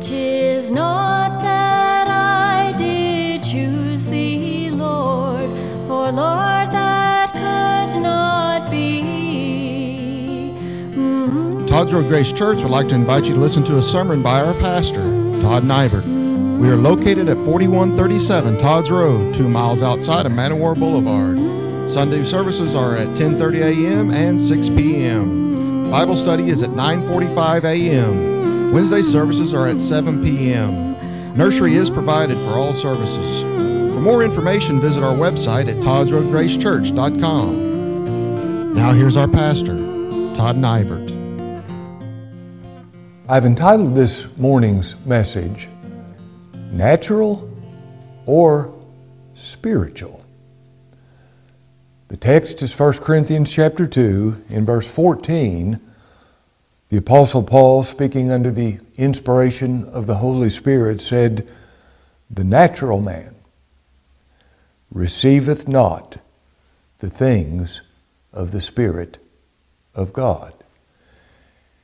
Tis not that I did choose thee, Lord, for Lord, that could not be. Mhm. Todd's Road Grace Church would like to invite you to listen to a sermon by our pastor, Todd Nibert. We are located at 4137 Todd's Road, two miles outside of Man o' War Boulevard. Sunday services are at 10:30 a.m. and 6 p.m. Bible study is at 9:45 a.m. Wednesday services are at 7 p.m. Nursery is provided for all services. For more information, visit our website at toddsroadgracechurch.com. Now here's our pastor, Todd Nibert. I've entitled this morning's message, Natural or Spiritual. The text is 1 Corinthians chapter 2 in verse 14. The apostle Paul speaking under the inspiration of the Holy Spirit said, "The natural man receiveth not the things of the Spirit of God."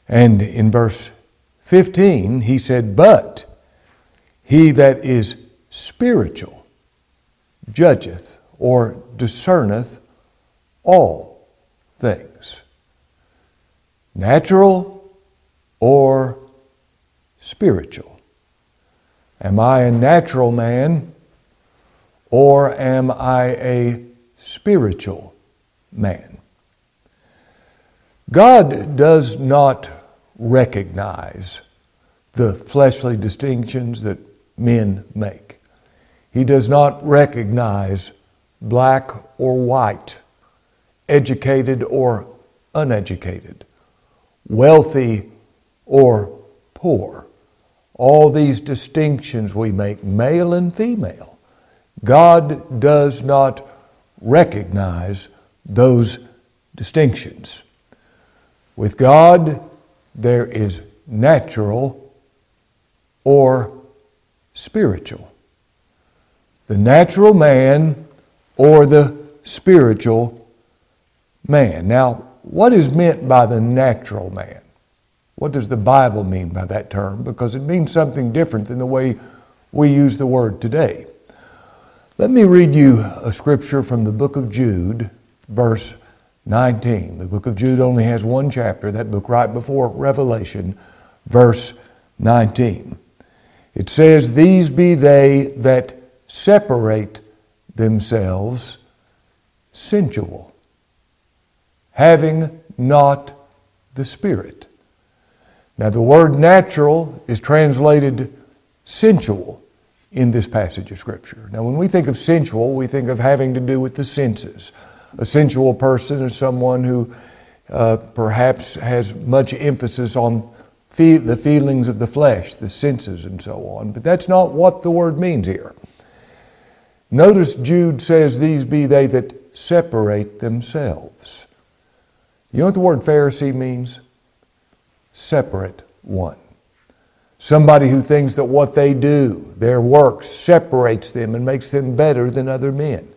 And in verse 15, he said, But he that is spiritual judgeth or discerneth all things. Natural or spiritual? Am I a natural man or am I a spiritual man? God does not recognize the fleshly distinctions that men make. He does not recognize black or white, educated or uneducated, wealthy or poor. All these distinctions we make, male and female. God does not recognize those distinctions. With God, there is natural or spiritual. The natural man or the spiritual man. Now, what is meant by the natural man? What does the Bible mean by that term? Because it means something different than the way we use the word today. Let me read you a scripture from the book of Jude, verse 19. The book of Jude only has one chapter, that book right before Revelation, verse 19. It says, These be they that separate themselves sensual, having not the Spirit. Now, the word natural is translated sensual in this passage of Scripture. Now, when we think of sensual, we think of having to do with the senses. A sensual person is someone who uh, perhaps has much emphasis on fe- the feelings of the flesh, the senses, and so on. But that's not what the word means here. Notice Jude says, These be they that separate themselves. You know what the word Pharisee means? Separate one. Somebody who thinks that what they do, their works, separates them and makes them better than other men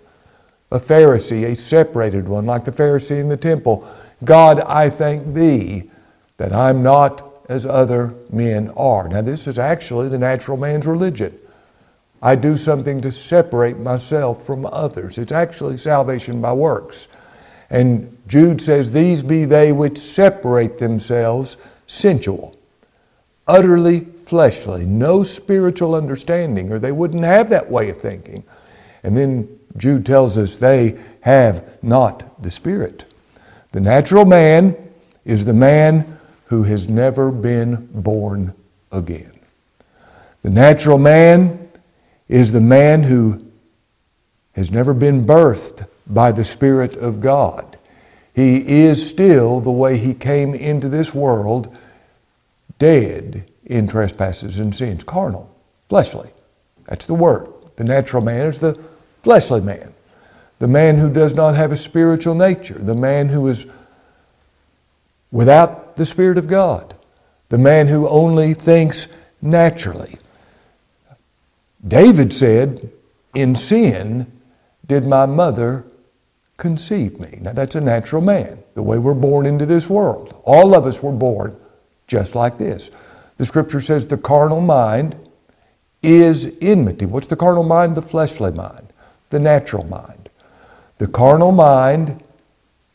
a Pharisee, a separated one, like the Pharisee in the temple. God, I thank thee that I'm not as other men are. Now, this is actually the natural man's religion. I do something to separate myself from others. It's actually salvation by works. And Jude says, These be they which separate themselves sensual, utterly fleshly, no spiritual understanding, or they wouldn't have that way of thinking. And then Jude tells us they have not the Spirit. The natural man is the man who has never been born again. The natural man is the man who has never been birthed by the Spirit of God. He is still the way he came into this world, dead in trespasses and sins, carnal, fleshly. That's the word. The natural man is the fleshly man, the man who does not have a spiritual nature, the man who is without the Spirit of God, the man who only thinks naturally. David said, In sin did my mother conceive me. Now that's a natural man, the way we're born into this world. All of us were born just like this. The scripture says the carnal mind is enmity. What's the carnal mind? The fleshly mind, the natural mind. The carnal mind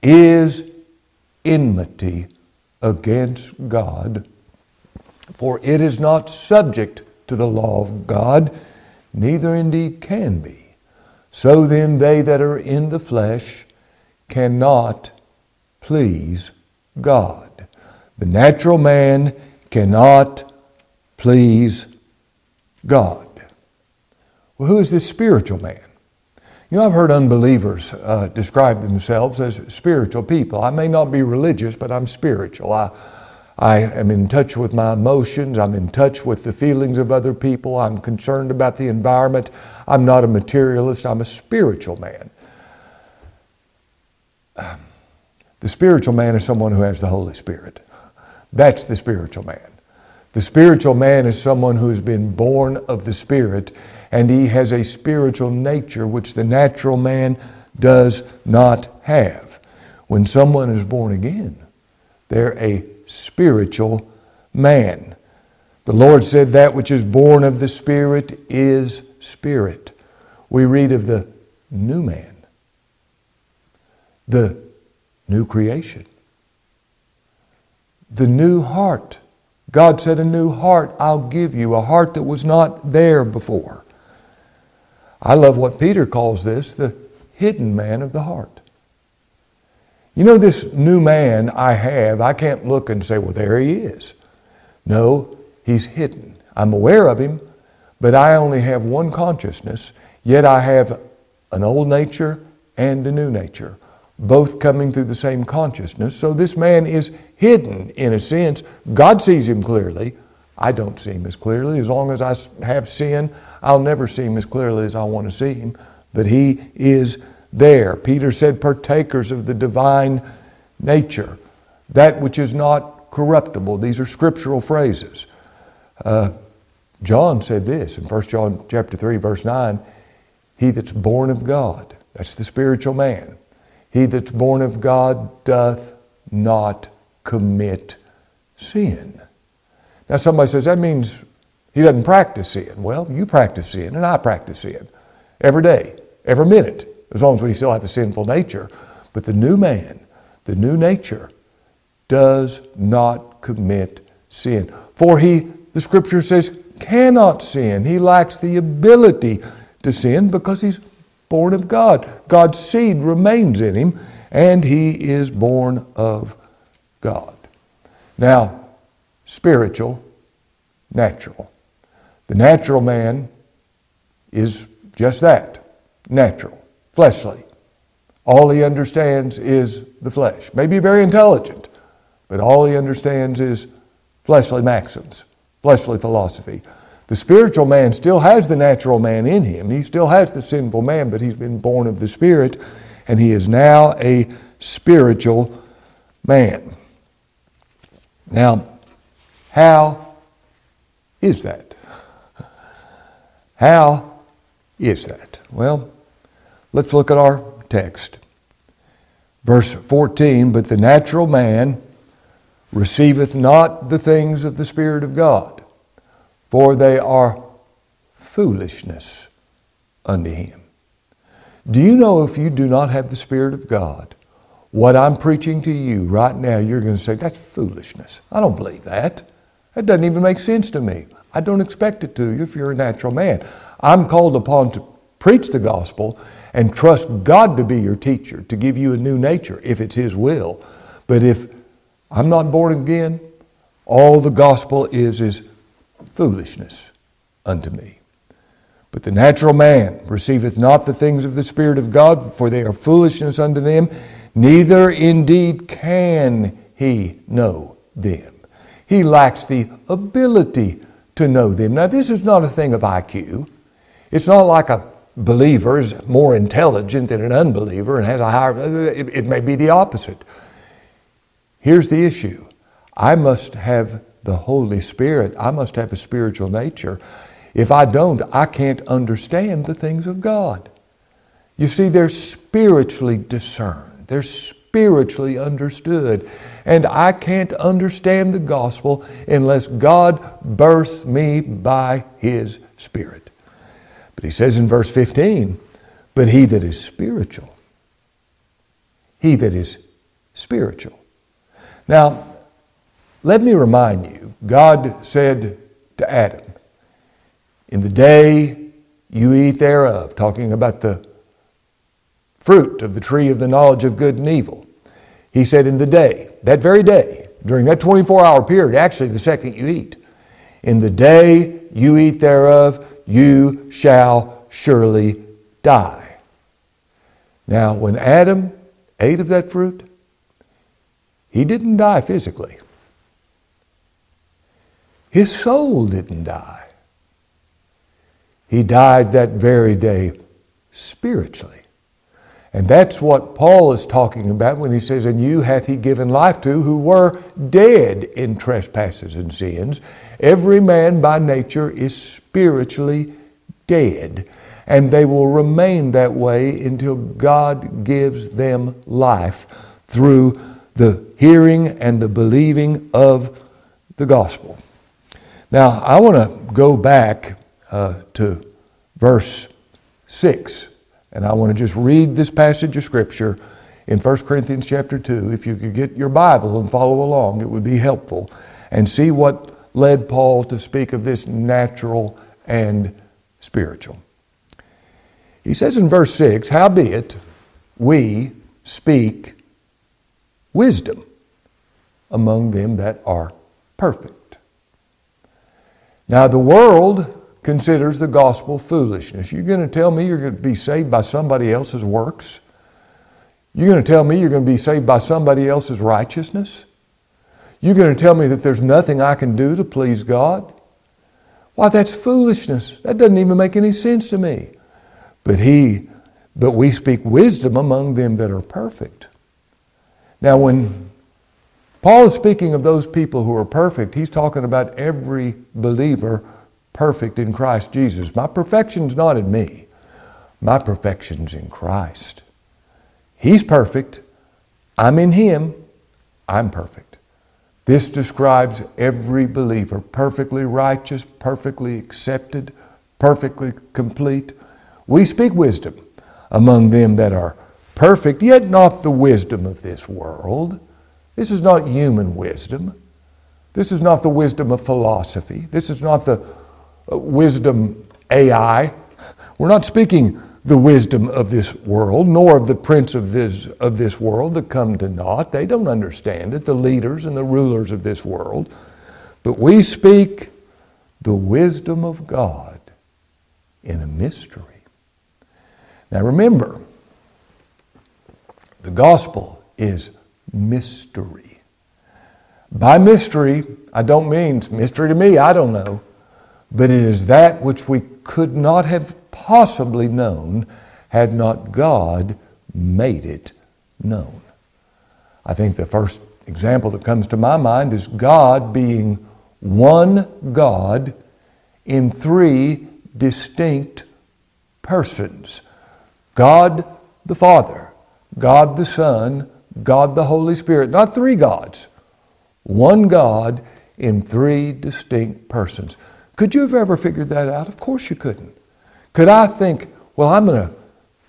is enmity against God, for it is not subject to the law of God, neither indeed can be. So then, they that are in the flesh cannot please God. The natural man cannot please God. Well, who is this spiritual man? You know, I've heard unbelievers uh, describe themselves as spiritual people. I may not be religious, but I'm spiritual. I, I am in touch with my emotions. I'm in touch with the feelings of other people. I'm concerned about the environment. I'm not a materialist. I'm a spiritual man. The spiritual man is someone who has the Holy Spirit. That's the spiritual man. The spiritual man is someone who has been born of the Spirit and he has a spiritual nature which the natural man does not have. When someone is born again, they're a spiritual man. The Lord said, That which is born of the Spirit is spirit. We read of the new man, the new creation, the new heart God said, A new heart I'll give you, a heart that was not there before. I love what Peter calls this the hidden man of the heart. You know, this new man I have, I can't look and say, well, there he is. No, he's hidden. I'm aware of him, but I only have one consciousness, yet I have an old nature and a new nature both coming through the same consciousness. So this man is hidden in a sense. God sees him clearly. I don't see him as clearly. As long as I have sin, I'll never see him as clearly as I want to see him. But he is there. Peter said, partakers of the divine nature, that which is not corruptible. These are scriptural phrases. Uh, John said this in 1 John chapter 3, verse 9, he that's born of God, that's the spiritual man, he that's born of God doth not commit sin. Now, somebody says that means he doesn't practice sin. Well, you practice sin, and I practice sin every day, every minute, as long as we still have a sinful nature. But the new man, the new nature, does not commit sin. For he, the scripture says, cannot sin. He lacks the ability to sin because he's born of God. God's seed remains in him, and he is born of God. Now, spiritual, natural. The natural man is just that natural, fleshly. All he understands is the flesh. Maybe very intelligent, but all he understands is fleshly maxims, fleshly philosophy. The spiritual man still has the natural man in him. He still has the sinful man, but he's been born of the Spirit, and he is now a spiritual man. Now, how is that? How is that? Well, let's look at our text. Verse 14 But the natural man receiveth not the things of the Spirit of God for they are foolishness unto him. Do you know if you do not have the Spirit of God, what I'm preaching to you right now, you're going to say, that's foolishness. I don't believe that. That doesn't even make sense to me. I don't expect it to you if you're a natural man. I'm called upon to preach the gospel and trust God to be your teacher, to give you a new nature if it's His will. But if I'm not born again, all the gospel is is foolishness unto me. But the natural man receiveth not the things of the Spirit of God, for they are foolishness unto them, neither indeed can he know them. He lacks the ability to know them. Now, this is not a thing of IQ. It's not like a believer is more intelligent than an unbeliever and has a higher, it, it may be the opposite. Here's the issue I must have the Holy Spirit, I must have a spiritual nature. If I don't, I can't understand the things of God. You see, they're spiritually discerned, they're spiritually understood. And I can't understand the gospel unless God births me by His Spirit. But he says in verse 15, but he that is spiritual, he that is spiritual. Now, let me remind you, God said to Adam, In the day you eat thereof, talking about the fruit of the tree of the knowledge of good and evil. He said, In the day, that very day, during that 24 hour period, actually the second you eat, in the day you eat thereof, you shall surely die. Now, when Adam ate of that fruit, he didn't die physically. His soul didn't die. He died that very day spiritually. And that's what Paul is talking about when he says, And you hath he given life to who were dead in trespasses and sins. Every man by nature is spiritually dead, and they will remain that way until God gives them life through the hearing and the believing of the gospel. Now, I want to go back uh, to verse 6 and I want to just read this passage of Scripture in 1 Corinthians chapter 2. If you could get your Bible and follow along, it would be helpful. And see what led Paul to speak of this natural and spiritual. He says in verse 6 Howbeit, we speak wisdom among them that are perfect. Now, the world considers the gospel foolishness. You're going to tell me you're going to be saved by somebody else's works? You're going to tell me you're going to be saved by somebody else's righteousness? You're going to tell me that there's nothing I can do to please God? Why, that's foolishness. That doesn't even make any sense to me. But he, but we speak wisdom among them that are perfect. Now, when Paul is speaking of those people who are perfect, he's talking about every believer perfect in Christ Jesus. My perfection's not in me, my perfection's in Christ. He's perfect. I'm in Him. I'm perfect. This describes every believer perfectly righteous, perfectly accepted, perfectly complete. We speak wisdom among them that are perfect, yet not the wisdom of this world. This is not human wisdom. This is not the wisdom of philosophy. This is not the Uh, wisdom AI. We're not speaking the wisdom of this world, nor of the prince of this, of this world that come to naught. They don't understand it, the leaders and the rulers of this world. But we speak the wisdom of God in a mystery. Now remember, the gospel is mystery. By mystery, I don't mean mystery to me, I don't know but it is that which we could not have possibly known had not God made it known. I think the first example that comes to my mind is God being one God in three distinct persons God the Father, God the Son, God the Holy Spirit. Not three gods, one God in three distinct persons. Could you have ever figured that out? Of course you couldn't. Could I think, well, I'm going to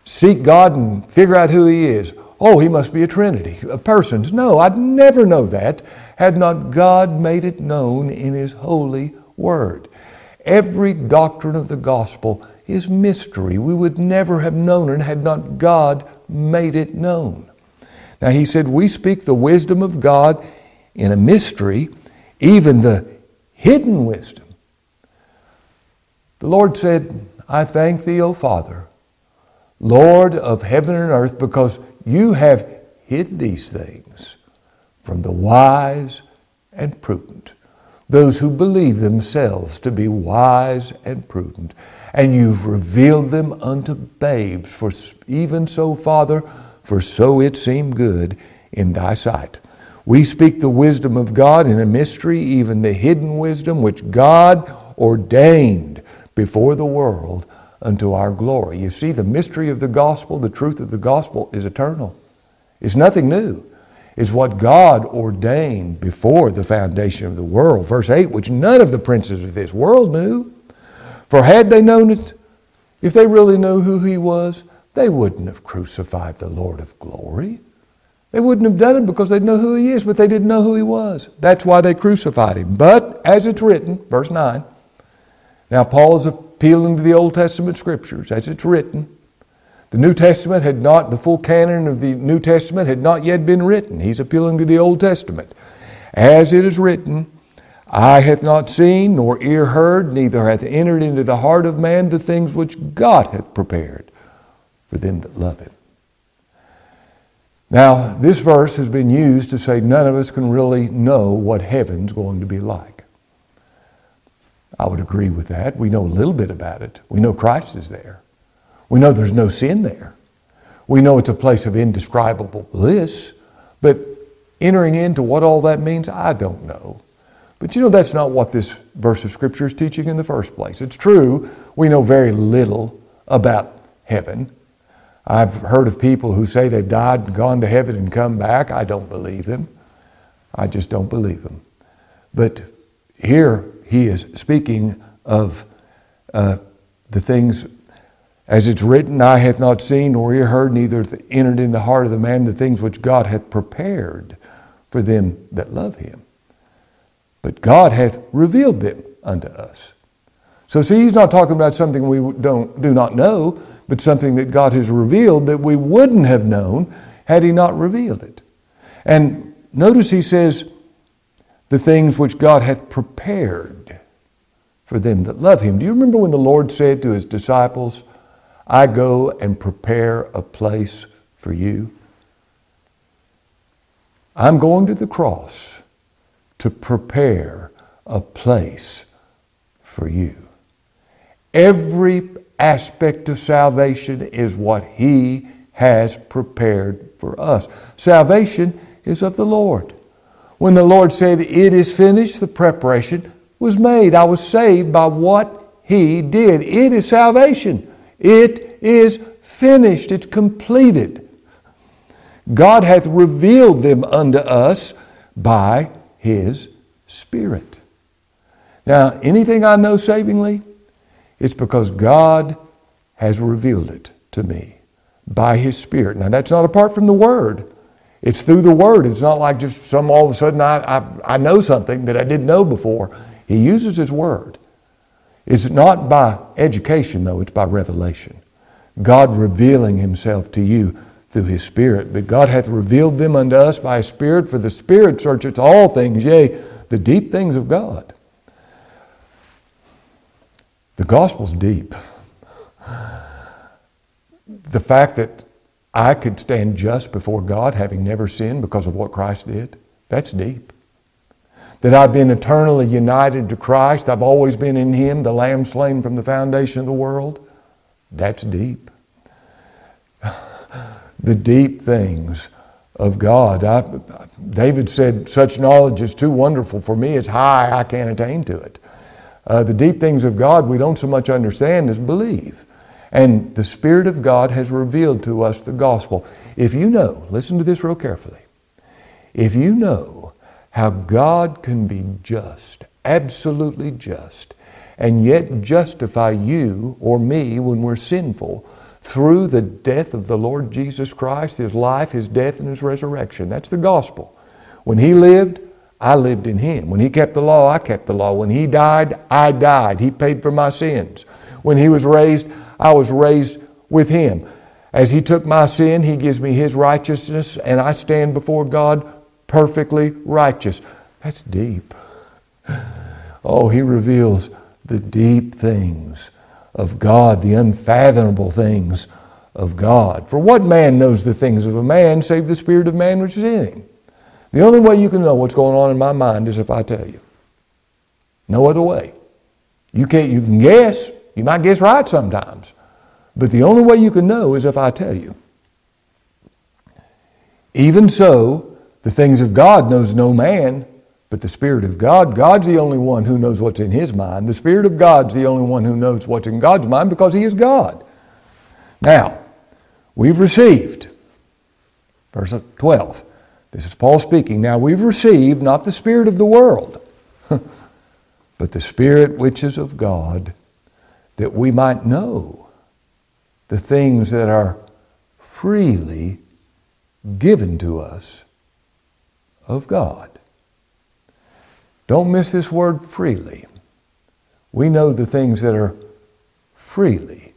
seek God and figure out who He is? Oh, He must be a Trinity of persons. No, I'd never know that had not God made it known in His holy word. Every doctrine of the gospel is mystery. We would never have known it had not God made it known. Now, He said, We speak the wisdom of God in a mystery, even the hidden wisdom the Lord said, I thank thee, O Father, Lord of heaven and earth, because you have hid these things from the wise and prudent, those who believe themselves to be wise and prudent, and you've revealed them unto babes. For even so, Father, for so it seemed good in thy sight. We speak the wisdom of God in a mystery, even the hidden wisdom which God ordained before the world unto our glory. You see, the mystery of the gospel, the truth of the gospel is eternal. It's nothing new. It's what God ordained before the foundation of the world. Verse 8, which none of the princes of this world knew. For had they known it, if they really knew who he was, they wouldn't have crucified the Lord of glory. They wouldn't have done it because they'd know who he is, but they didn't know who he was. That's why they crucified him. But as it's written, verse 9, now Paul is appealing to the Old Testament scriptures, as it's written. The New Testament had not, the full canon of the New Testament had not yet been written. He's appealing to the Old Testament. As it is written, Eye hath not seen, nor ear heard, neither hath entered into the heart of man the things which God hath prepared for them that love him. Now, this verse has been used to say none of us can really know what heaven's going to be like. I would agree with that. We know a little bit about it. We know Christ is there. We know there's no sin there. We know it's a place of indescribable bliss. But entering into what all that means, I don't know. But you know, that's not what this verse of Scripture is teaching in the first place. It's true, we know very little about heaven. I've heard of people who say they've died and gone to heaven and come back. I don't believe them. I just don't believe them. But here he is speaking of uh, the things as it's written, Eye hath not seen nor ear heard, neither entered in the heart of the man the things which God hath prepared for them that love him. But God hath revealed them unto us. So see, he's not talking about something we don't, do not know, but something that God has revealed that we wouldn't have known had he not revealed it. And notice he says, the things which God hath prepared for them that love him. Do you remember when the Lord said to his disciples, I go and prepare a place for you? I'm going to the cross to prepare a place for you. Every aspect of salvation is what He has prepared for us. Salvation is of the Lord. When the Lord said, It is finished, the preparation was made. I was saved by what He did. It is salvation. It is finished. It's completed. God hath revealed them unto us by His Spirit. Now, anything I know savingly, it's because God has revealed it to me by His Spirit. Now, that's not apart from the Word. It's through the Word. It's not like just some all of a sudden I, I, I know something that I didn't know before. He uses His Word. It's not by education, though, it's by revelation. God revealing Himself to you through His Spirit. But God hath revealed them unto us by His Spirit, for the Spirit searcheth all things, yea, the deep things of God. The gospel's deep. The fact that I could stand just before God having never sinned because of what Christ did, that's deep. That I've been eternally united to Christ, I've always been in Him, the Lamb slain from the foundation of the world, that's deep. The deep things of God. I, David said, Such knowledge is too wonderful for me, it's high, I can't attain to it. Uh, the deep things of God we don't so much understand as believe. And the Spirit of God has revealed to us the gospel. If you know, listen to this real carefully. If you know how God can be just, absolutely just, and yet justify you or me when we're sinful through the death of the Lord Jesus Christ, His life, His death, and His resurrection. That's the gospel. When He lived, I lived in Him. When He kept the law, I kept the law. When He died, I died. He paid for my sins. When He was raised, I was raised with Him. As He took my sin, He gives me His righteousness, and I stand before God perfectly righteous. That's deep. Oh, He reveals the deep things of God, the unfathomable things of God. For what man knows the things of a man save the spirit of man which is in him? The only way you can know what's going on in my mind is if I tell you. No other way. You can't you can guess, you might guess right sometimes. But the only way you can know is if I tell you. Even so, the things of God knows no man, but the Spirit of God, God's the only one who knows what's in his mind. The Spirit of God's the only one who knows what's in God's mind because he is God. Now, we've received Verse 12. This is Paul speaking. Now we've received not the Spirit of the world, but the Spirit which is of God, that we might know the things that are freely given to us of God. Don't miss this word freely. We know the things that are freely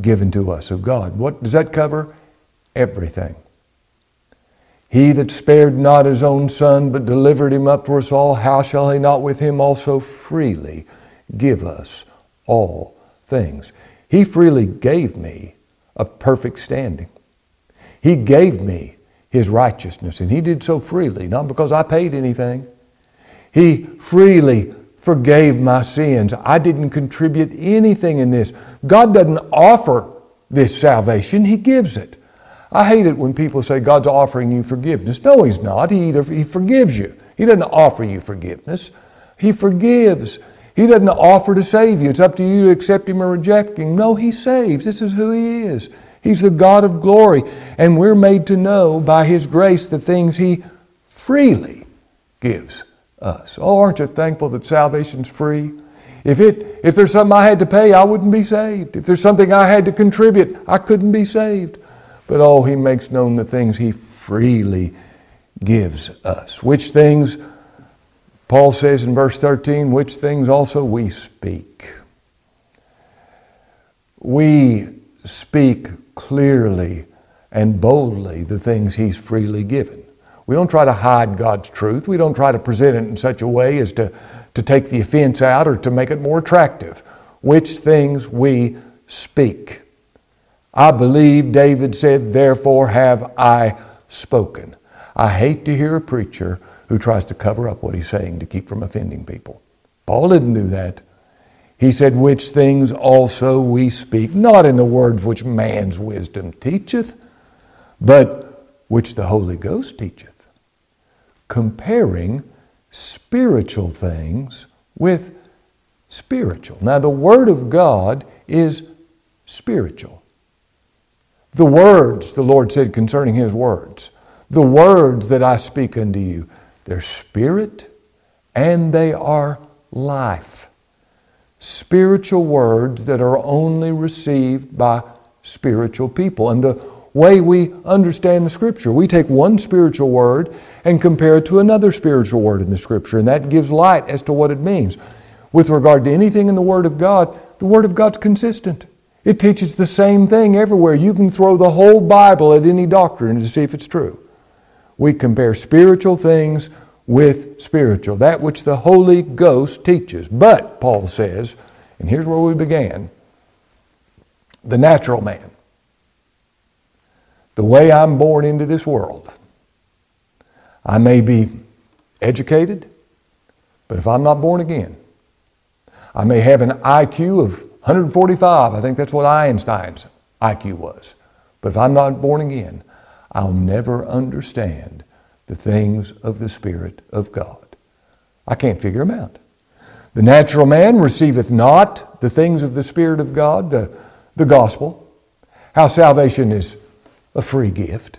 given to us of God. What does that cover? Everything. He that spared not his own son, but delivered him up for us all, how shall he not with him also freely give us all things? He freely gave me a perfect standing. He gave me his righteousness, and he did so freely, not because I paid anything. He freely forgave my sins. I didn't contribute anything in this. God doesn't offer this salvation, He gives it. I hate it when people say God's offering you forgiveness. No, He's not. He either He forgives you. He doesn't offer you forgiveness. He forgives. He doesn't offer to save you. It's up to you to accept Him or reject Him. No, He saves. This is who He is. He's the God of glory. And we're made to know by His grace the things He freely gives us. Oh, aren't you thankful that salvation's free? If, it, if there's something I had to pay, I wouldn't be saved. If there's something I had to contribute, I couldn't be saved. But oh, He makes known the things He freely gives us. Which things, Paul says in verse 13, which things also we speak. We speak clearly and boldly the things He's freely given. We don't try to hide God's truth. We don't try to present it in such a way as to, to take the offense out or to make it more attractive. Which things we speak. I believe David said, Therefore have I spoken. I hate to hear a preacher who tries to cover up what he's saying to keep from offending people. Paul didn't do that. He said, Which things also we speak, not in the words which man's wisdom teacheth, but which the Holy Ghost teacheth comparing spiritual things with spiritual. Now, the Word of God is spiritual. The words, the Lord said concerning His words, the words that I speak unto you, they're spirit and they are life. Spiritual words that are only received by spiritual people. And the way we understand the Scripture. We take one spiritual word and compare it to another spiritual word in the Scripture, and that gives light as to what it means. With regard to anything in the Word of God, the Word of God's consistent. It teaches the same thing everywhere. You can throw the whole Bible at any doctrine to see if it's true. We compare spiritual things with spiritual, that which the Holy Ghost teaches. But, Paul says, and here's where we began the natural man the way I'm born into this world. I may be educated, but if I'm not born again, I may have an IQ of 145. I think that's what Einstein's IQ was. But if I'm not born again, I'll never understand the things of the Spirit of God. I can't figure them out. The natural man receiveth not the things of the Spirit of God, the, the gospel, how salvation is a free gift.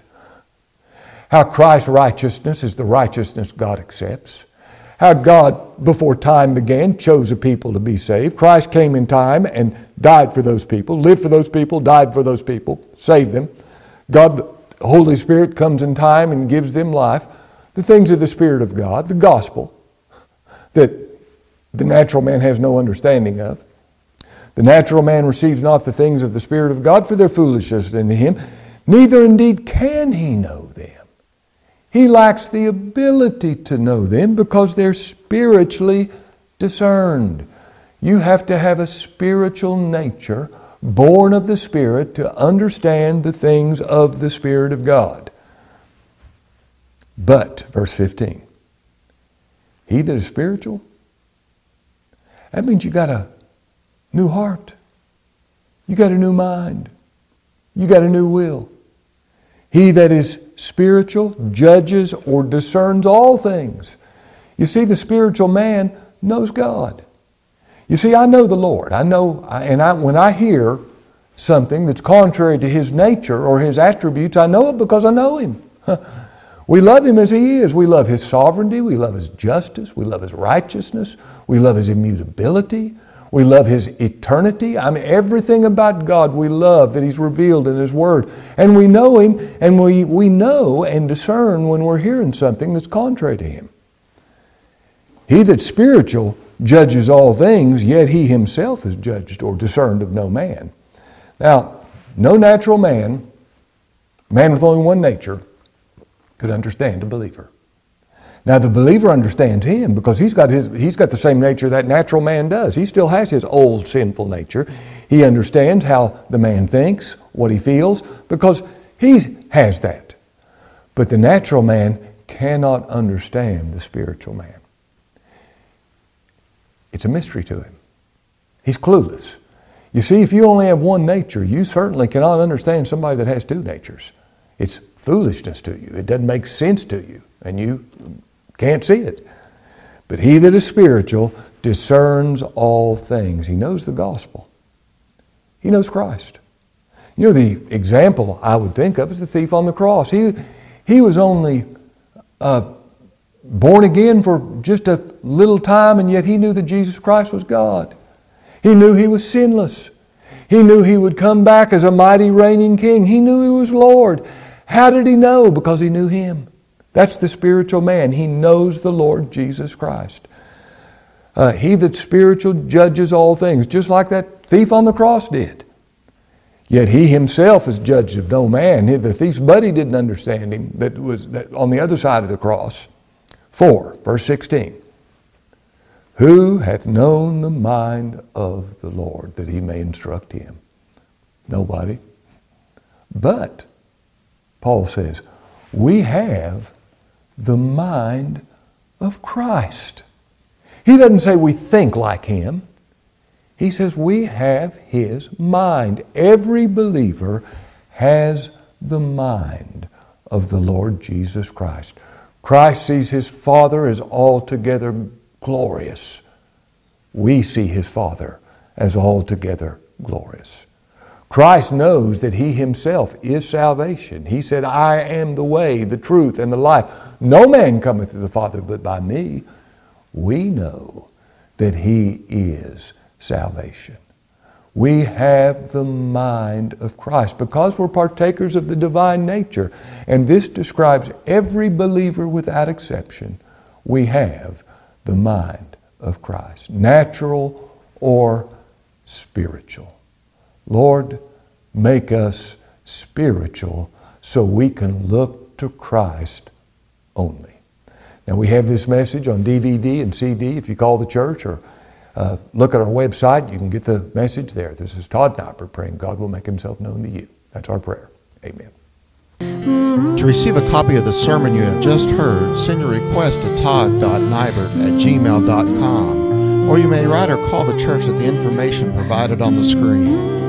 How Christ's righteousness is the righteousness God accepts. How God, before time began, chose a people to be saved. Christ came in time and died for those people, lived for those people, died for those people, saved them. God, the Holy Spirit, comes in time and gives them life. The things of the Spirit of God, the gospel, that the natural man has no understanding of. The natural man receives not the things of the Spirit of God, for their foolishness in him neither indeed can he know them. He lacks the ability to know them because they're spiritually discerned. You have to have a spiritual nature, born of the Spirit, to understand the things of the Spirit of God. But, verse 15, he that is spiritual, that means you got a new heart. You got a new mind. You got a new will. He that is spiritual judges or discerns all things. You see, the spiritual man knows God. You see, I know the Lord. I know, and I, when I hear something that's contrary to His nature or His attributes, I know it because I know Him. We love him as he is. We love his sovereignty. We love his justice. We love his righteousness. We love his immutability. We love his eternity. I mean, everything about God we love that he's revealed in his word. And we know him and we, we know and discern when we're hearing something that's contrary to him. He that's spiritual judges all things, yet he himself is judged or discerned of no man. Now, no natural man, man with only one nature, could understand a believer. Now the believer understands him because he's got his he's got the same nature that natural man does. He still has his old sinful nature. He understands how the man thinks, what he feels, because he has that. But the natural man cannot understand the spiritual man. It's a mystery to him. He's clueless. You see, if you only have one nature, you certainly cannot understand somebody that has two natures. It's foolishness to you. It doesn't make sense to you, and you can't see it. But he that is spiritual discerns all things. He knows the gospel. He knows Christ. You know, the example I would think of is the thief on the cross. He, he was only uh, born again for just a little time, and yet he knew that Jesus Christ was God. He knew he was sinless. He knew he would come back as a mighty reigning king. He knew he was Lord. How did he know? Because he knew him. That's the spiritual man. He knows the Lord Jesus Christ. Uh, he that's spiritual judges all things, just like that thief on the cross did. Yet he himself is judged of no man. The thief's buddy didn't understand him that was that on the other side of the cross. 4, verse 16. Who hath known the mind of the Lord that he may instruct him? Nobody. But Paul says, we have the mind of Christ. He doesn't say we think like Him. He says we have His mind. Every believer has the mind of the Lord Jesus Christ. Christ sees His Father as altogether glorious. We see His Father as altogether glorious. Christ knows that He Himself is salvation. He said, I am the way, the truth, and the life. No man cometh to the Father but by me. We know that He is salvation. We have the mind of Christ because we're partakers of the divine nature. And this describes every believer without exception. We have the mind of Christ, natural or spiritual. Lord, make us spiritual so we can look to Christ only. Now, we have this message on DVD and CD. If you call the church or uh, look at our website, you can get the message there. This is Todd Niber praying God will make himself known to you. That's our prayer. Amen. To receive a copy of the sermon you have just heard, send your request to todd.nibert at gmail.com, or you may write or call the church at the information provided on the screen.